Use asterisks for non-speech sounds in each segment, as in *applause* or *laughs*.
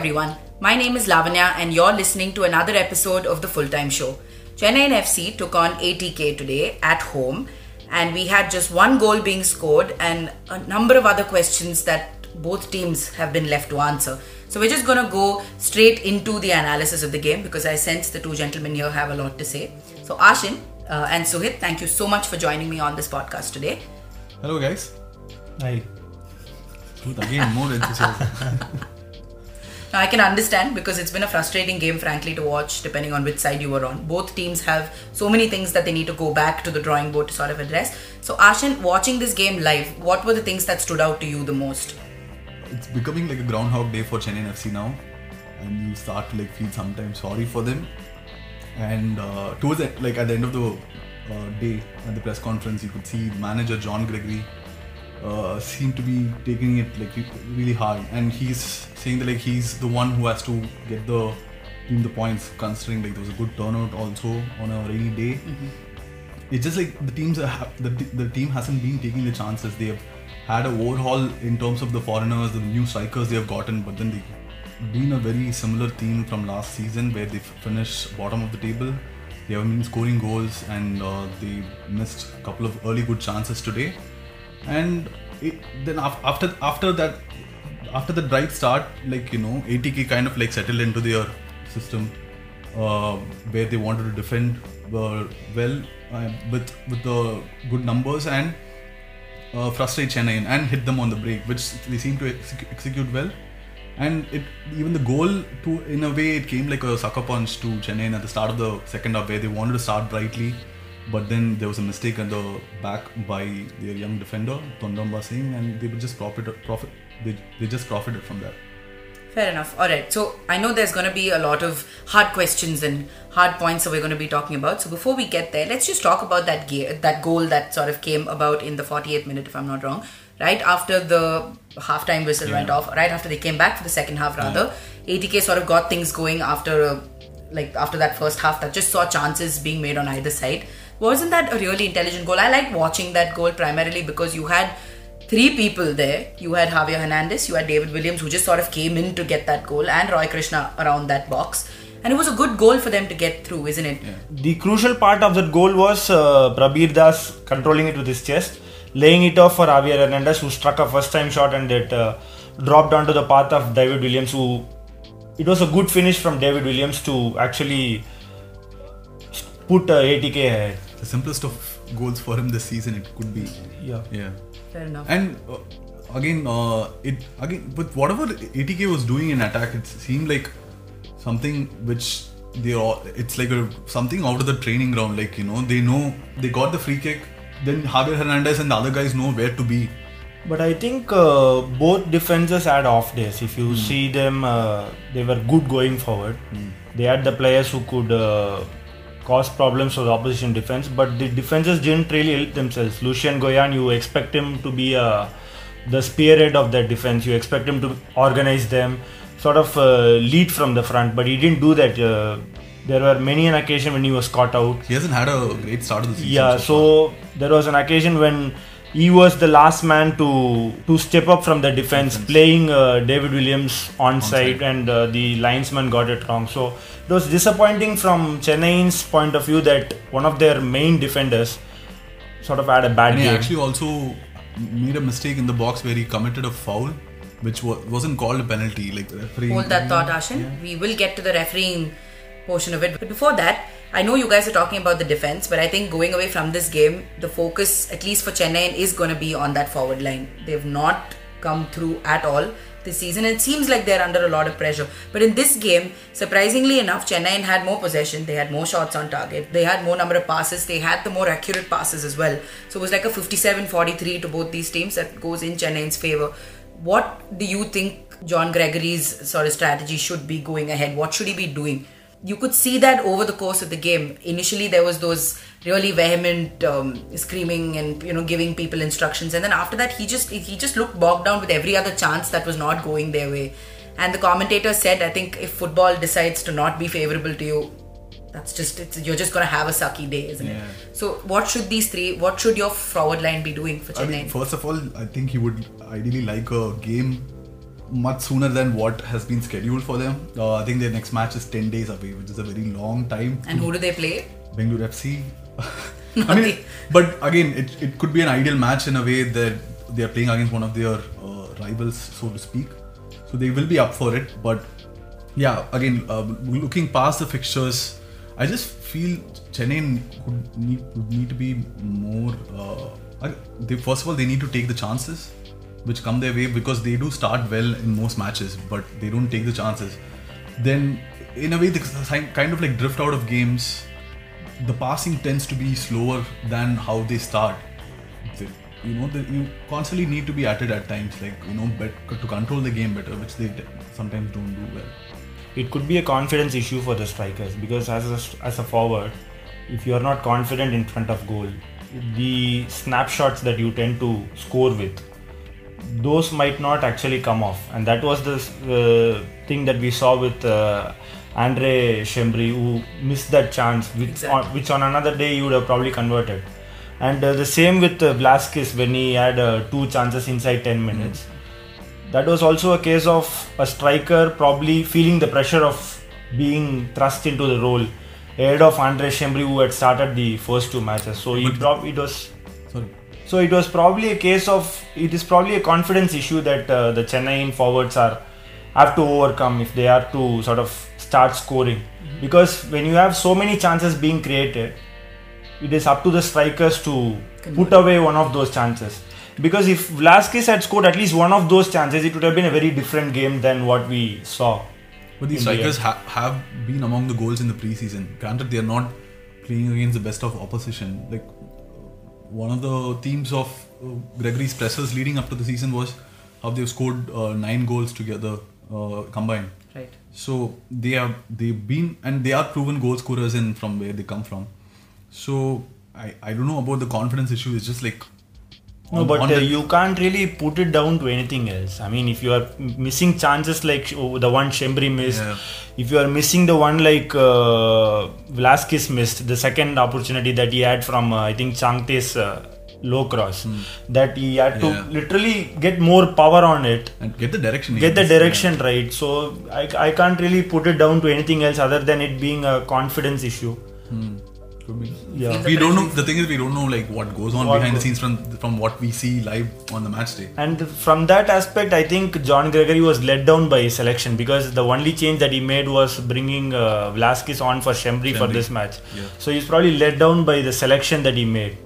everyone. My name is Lavanya, and you're listening to another episode of the Full Time Show. Chennaiyin FC took on ATK today at home, and we had just one goal being scored and a number of other questions that both teams have been left to answer. So we're just going to go straight into the analysis of the game because I sense the two gentlemen here have a lot to say. So Aashin uh, and Suhith, thank you so much for joining me on this podcast today. Hello, guys. Hi. Truth again, more enthusiasm. *laughs* Now, I can understand because it's been a frustrating game, frankly, to watch, depending on which side you were on. Both teams have so many things that they need to go back to the drawing board to sort of address. So, Aashin, watching this game live, what were the things that stood out to you the most? it's becoming like a groundhog day for Chennaiyin FC now, and you start to like feel sometimes sorry for them. And uh, towards the, like at the end of the uh, day at the press conference, you could see manager John Gregory uh, seemed to be taking it like really hard, and he's saying that like he's the one who has to get the team the points, considering like there was a good turnout also on a rainy day. It's just like the teams are, the the team hasn't been taking the chances. They have had a overhaul in terms of the foreigners, the new strikers they have gotten, but then they've been a very similar team from last season where they finished bottom of the table. They haven't been scoring goals and uh, they missed a couple of early good chances today. And it, then af- after after that, after the bright start, like you know, ATK kind of like settled into their system uh, where they wanted to defend uh, well uh, with with the good numbers and uh, frustrate Chennai and hit them on the break, which they seem to exec- execute well. And it even the goal to in a way it came like a sucker punch to Chennai at the start of the second half where they wanted to start brightly, but then there was a mistake at the back by their young defender Tondamba Singh, and they would just profit profit they, they just profited from that. Fair enough. All right. So I know there's going to be a lot of hard questions and hard points that we're going to be talking about. So before we get there, let's just talk about that gear, that goal that sort of came about in the 48th minute, if I'm not wrong. Right after the halftime whistle Yeah. went off, right after they came back for the second half, rather, ATK sort of got things going after a, like after that first half that just saw chances being made on either side. Wasn't that a really intelligent goal? I liked watching that goal primarily because you had three people there. You had Javier Hernandez, you had David Williams, who just sort of came in to get that goal, and Roy Krishna around that box. And it was a good goal for them to get through, isn't it? The crucial part of that goal was uh, Prabir Das controlling it with his chest, laying it off for Javier Hernandez, who struck a first time shot and it uh, dropped onto the path of David Williams, who it was a good finish from David Williams to actually put uh, ATK ahead. The simplest of goals for him this season it could be. Yeah. Yeah. Fair enough. And uh, again, uh, it again with whatever ATK was doing in attack, it seemed like something which they all. It's like a something out of the training ground. Like you know, they know they got the free kick. Then Javier Hernandez and the other guys know where to be. But I think uh, both defenses had off days. If you see them, uh, they were good going forward. They had the players who could uh, cause problems for the opposition defense, but the defenses didn't really help themselves. Lucian Goian, you expect him to be uh, the spearhead of that defense. You expect him to organize them, sort of uh, lead from the front, but he didn't do that. Uh, there were many an occasion when he was caught out. He hasn't had a great start of the season. Yeah, so so there was an occasion when he was the last man to to step up from the defense, playing uh, David Williams on side, and uh, the linesman got it wrong. So it was disappointing from Chennai's point of view that one of their main defenders sort of had a bad And he actually also made a mistake in the box where he committed a foul, which wa- wasn't called a penalty. Like the referee. Hold that thought, Aashin. We will get to the refereeing portion of it. But before that, I know you guys are talking about the defense, but I think going away from this game, the focus, at least for Chennai, is going to be on that forward line. They've not come through at all this season. It seems like they're under a lot of pressure. But in this game, surprisingly enough, Chennai had more possession. They had more shots on target. They had more number of passes. They had the more accurate passes as well. So it was like a 57-43 to both these teams that goes in Chennai's favor. What do you think John Gregory's sort of strategy should be going ahead? What should he be doing? You could see that over the course of the game. Initially, there was those really vehement um, screaming and you know giving people instructions, and then after that, he just he just looked bogged down with every other chance that was not going their way. And the commentator said, "I think if football decides to not be favorable to you, that's just it's, you're just gonna have a sucky day, isn't Yeah. it?" So, what should these three? What should your forward line be doing for I Chennai? mean, first of all, I think he would ideally like a game much sooner than what has been scheduled for them. Uh, I think their next match is 10 days away, which is a very long time. And who do they play? Bengaluru FC. *laughs* I mean, but again, it, it could be an ideal match in a way that they are playing against one of their uh, rivals, so to speak. So they will be up for it. But yeah, again, uh, looking past the fixtures, I just feel Chennai would need, would need to be more. Uh, they, first of all, they need to take the chances which come their way because they do start well in most matches, but they don't take the chances. Then, in a way, they kind of like drift out of games the passing tends to be slower than how they start. You know, you constantly need to be at it at times, like you know, bet, to control the game better, which they sometimes don't do well. it could be a confidence issue for the strikers because as a, as a forward if you are not confident in front of goal the snapshots that you tend to score with those might not actually come off and that was the uh, thing that we saw with uh, André Schembri who missed that chance which, Exactly. on, which on another day he would have probably converted and uh, the same with uh, Valskis when he had uh, two chances inside 10 minutes that was also a case of a striker probably feeling the pressure of being thrust into the role ahead of André Schembri who had started the first two matches. So he But- prob- it was Sorry. So it was probably a case of it is probably a confidence issue that uh, the Chennai forwards are have to overcome if they are to sort of start scoring. Because when you have so many chances being created it is up to the strikers to put away one of those chances. Because if Valskis had scored at least one of those chances it would have been a very different game than what we saw But these In the strikers ha- have been among the goals in the preseason. Granted, they are not playing against the best of opposition. Like one of the themes of uh, Gregory's pressers leading up to the season was how they've scored uh, nine goals together uh, combined. Right. So they have they've been and they are proven goal scorers in from where they come from. So I, I don't know about the confidence issue. It's just like No, on- but on uh, the- you can't really put it down to anything else. I mean, if you are missing chances like oh, the one Schembri missed, Yeah. if you are missing the one like uh, Valskis missed, the second opportunity that he had from uh, I think Chhangte's uh, low cross, that he had to. Yeah. literally get more power on it, and get the direction. get the Yeah. direction right. So I, I can't really put it down to anything else other than it being a confidence issue. Could be. Yeah. We don't know. The thing is, we don't know like what goes on What behind the scenes from from what we see live on the match day. And from that aspect, I think John Gregory was let down by his selection because the only change that he made was bringing uh, Valskis on for Schembri for this match. Yeah. So he's probably let down by the selection that he made.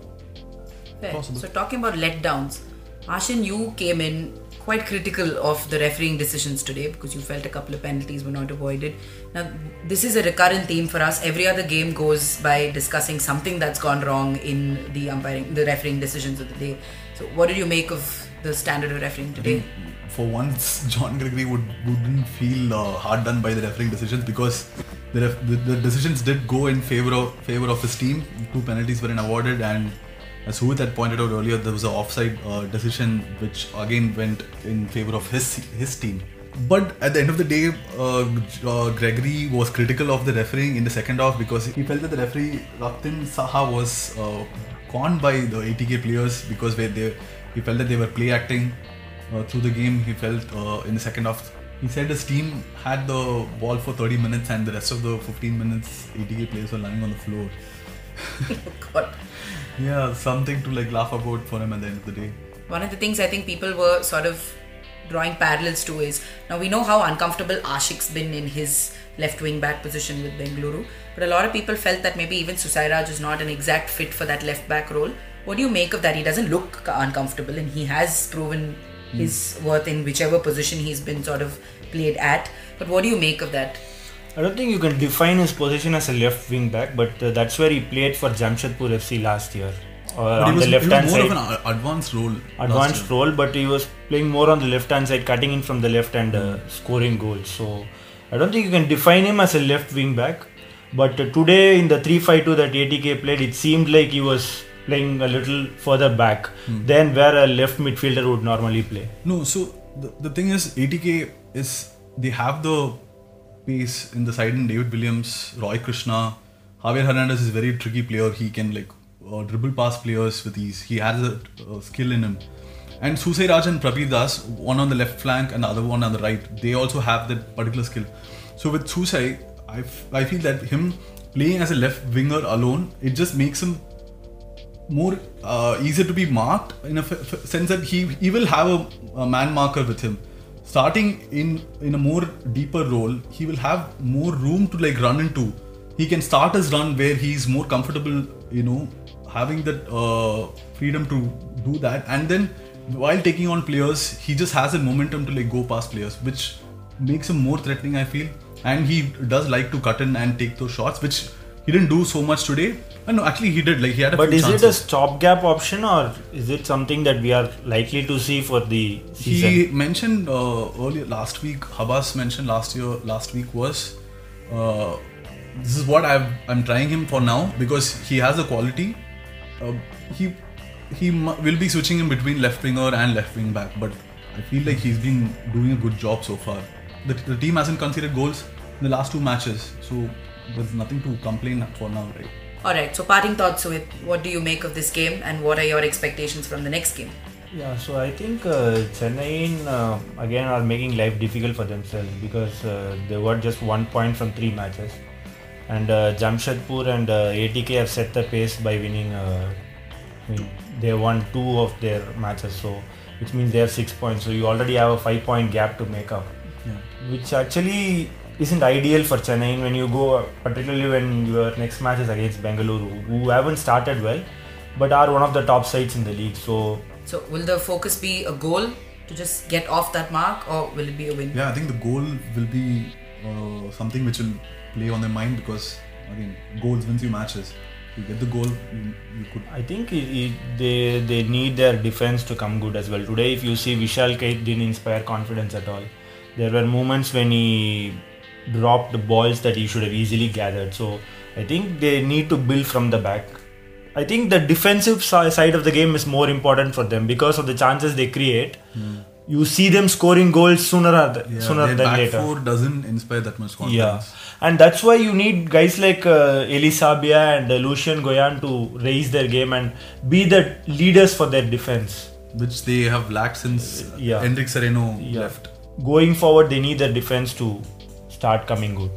Fair. Possible. So talking about letdowns, Aashin, you came in quite critical of the refereeing decisions today because you felt a couple of penalties were not avoided. Now, this is a recurrent theme for us. Every other game goes by discussing something that's gone wrong in the umpiring, the refereeing decisions of the day. So, what did you make of the standard of refereeing today? For once, John Gregory would wouldn't feel uh, hard done by the refereeing decisions because the, ref, the the decisions did go in favor of favor of his team. Two penalties were awarded, and as Huit had pointed out earlier, there was an offside uh, decision which again went in favor of his his team. But at the end of the day, uh, uh, Gregory was critical of the refereeing in the second half because he felt that the referee Ratin Saha was uh, conned by the ATK players because they he felt that they were play acting uh, through the game. He felt uh, in the second half. He said his team had the ball for 30 minutes and the rest of the 15 minutes ATK players were lying on the floor. *laughs* God. Yeah, something to like laugh about for him at the end of the day. One of the things I think people were sort of drawing parallels to is now we know how uncomfortable Ashique's been in his left wing back position with Bengaluru, but a lot of people felt that maybe even Soosairaj is not an exact fit for that left back role. What do you make of that? He doesn't look uncomfortable and he has proven hmm. his worth in whichever position he's been sort of played at. But what do you make of that? I don't think you can define his position as a left wing back, but uh, that's where he played for Jamshedpur FC last year. Uh, But on was, the left hand more side. of an advanced role. advanced role, but he was playing more on the left hand side, cutting in from the left and uh, scoring goals. So I don't think you can define him as a left wing back. But uh, today in the 3-5-2 that ATK played, it seemed like he was playing a little further back than where a left midfielder would normally play. No, so the, the thing is, ATK is they have the pace in the side in David Williams, Roy Krishna, Javier Hernandez is a very tricky player. He can like uh, dribble past players with ease. He has a skill in him, And Soosai Raj and Prabir Das, one on the left flank and the other one on the right, they also have that particular skill. So with Soosai, I, f- I feel that him playing as a left winger alone, it just makes him more uh, easier to be marked in a sense that he he will have a, a man marker with him. Starting in in a more deeper role, he will have more room to like run into. He can start his run where he's more comfortable, you know, having that uh, freedom to do that, and then while taking on players, he just has a momentum to like go past players, which makes him more threatening. I feel, and he does like to cut in and take those shots, which he didn't do so much today. And no, actually he did. Like he had a But is it a stopgap option or is it something that we are likely to see for the season? He mentioned uh, earlier last week. Habas mentioned last year. Last week was uh, this is what I've, I'm trying him for now because he has a quality. Uh, he he will be switching in between left winger and left wing back, but I feel like he's been doing a good job so far. The, the team hasn't conceded goals in the last two matches, so there's nothing to complain for now, right? Alright, so parting thoughts with what do you make of this game and what are your expectations from the next game? Yeah, so I think uh, Chennai uh, again are making life difficult for themselves because uh, they were just one point from three matches, and uh, Jamshedpur and uh, ATK have set the pace by winning. Uh, they won two of their matches, so which means they have six points. So you already have a five-point gap to make up, which actually isn't ideal for Chennai when you go, particularly when your next match is against Bengaluru, who haven't started well, but are one of the top sides in the league. So So, will the focus be a goal to just get off that mark or will it be a win? Yeah, I think the goal will be uh, something which will play on their mind because again, goals wins you matches. If you get the goal, you, you could. I think it, it, they they need their defense to come good as well. Today, if you see Vishal Kaith didn't inspire confidence at all. There were moments when he dropped the balls that he should have easily gathered. So I think they need to build from the back. I think the defensive side of the game is more important for them because of the chances they create. You see them scoring goals sooner or Yeah, sooner than back later. four doesn't inspire that much confidence. Yeah, and that's why you need guys like uh, Eli Sabiá and uh, Lucian Goian to raise their game and be the leaders for their defense. Which they have lacked since Yeah. Henrique Sereno Yeah. left. Going forward, they need their defense to start coming good.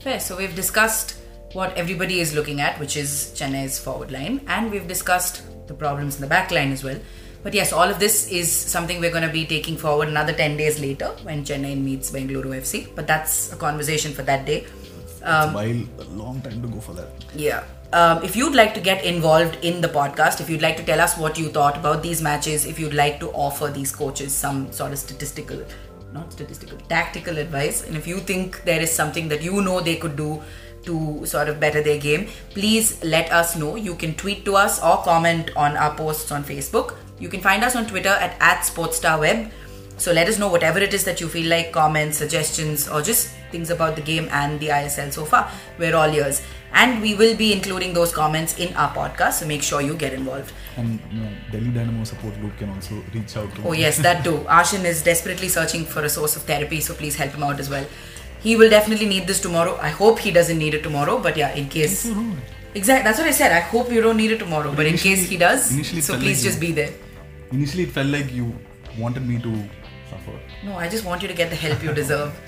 Fair. So we've discussed what everybody is looking at, which is Chennai's forward line, and we've discussed the problems in the back line as well. But yes, all of this is something we're going to be taking forward another 10 days later when Chennai meets Bengaluru FC. But that's a conversation for that day. Um, While a long time to go for that. Yeah. Um, if you'd like to get involved in the podcast, if you'd like to tell us what you thought about these matches, if you'd like to offer these coaches some sort of statistical, not statistical, tactical advice, and if you think there is something that you know they could do to sort of better their game, please let us know. You can tweet to us or comment on our posts on Facebook. You can find us on Twitter at, at SportstarWeb. So let us know whatever it is that you feel like, comments, suggestions, or just things about the game and the ISL so far. We're all ears. And we will be including those comments in our podcast, so make sure you get involved. And you know, Delhi Dynamo support group can also reach out to Oh, me. yes, that too. *laughs* Aashin is desperately searching for a source of therapy, so please help him out as well. He will definitely need this tomorrow. I hope he doesn't need it tomorrow, but yeah, in case. Exactly, that's what I said. I hope you don't need it tomorrow, but in case he does, so please like just you- be there. Initially, it felt like you wanted me to suffer. No, I just want you to get the help you *laughs* deserve.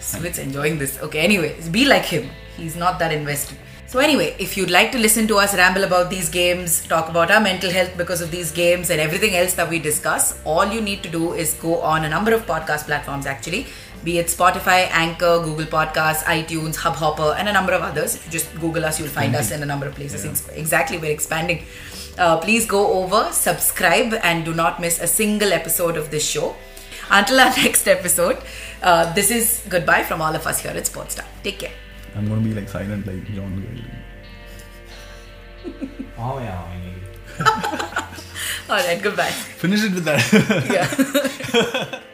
Suhith's enjoying this. Okay, anyway, be like him. He's not that invested. So, anyway, if you'd like to listen to us ramble about these games, talk about our mental health because of these games, and everything else that we discuss, all you need to do is go on a number of podcast platforms actually, be it Spotify, Anchor, Google Podcasts, iTunes, Hubhopper, and a number of others. If you just Google us, you'll find us in a number of places. Ex- Exactly, we're expanding. Uh, please go over, subscribe, and do not miss a single episode of this show. Until our *laughs* next episode, uh, this is goodbye from all of us here at Sportstar. Take care. I'm gonna be like silent like John Gale. Oh yeah. All right, goodbye. Finish it with that. Yeah. *laughs* *laughs*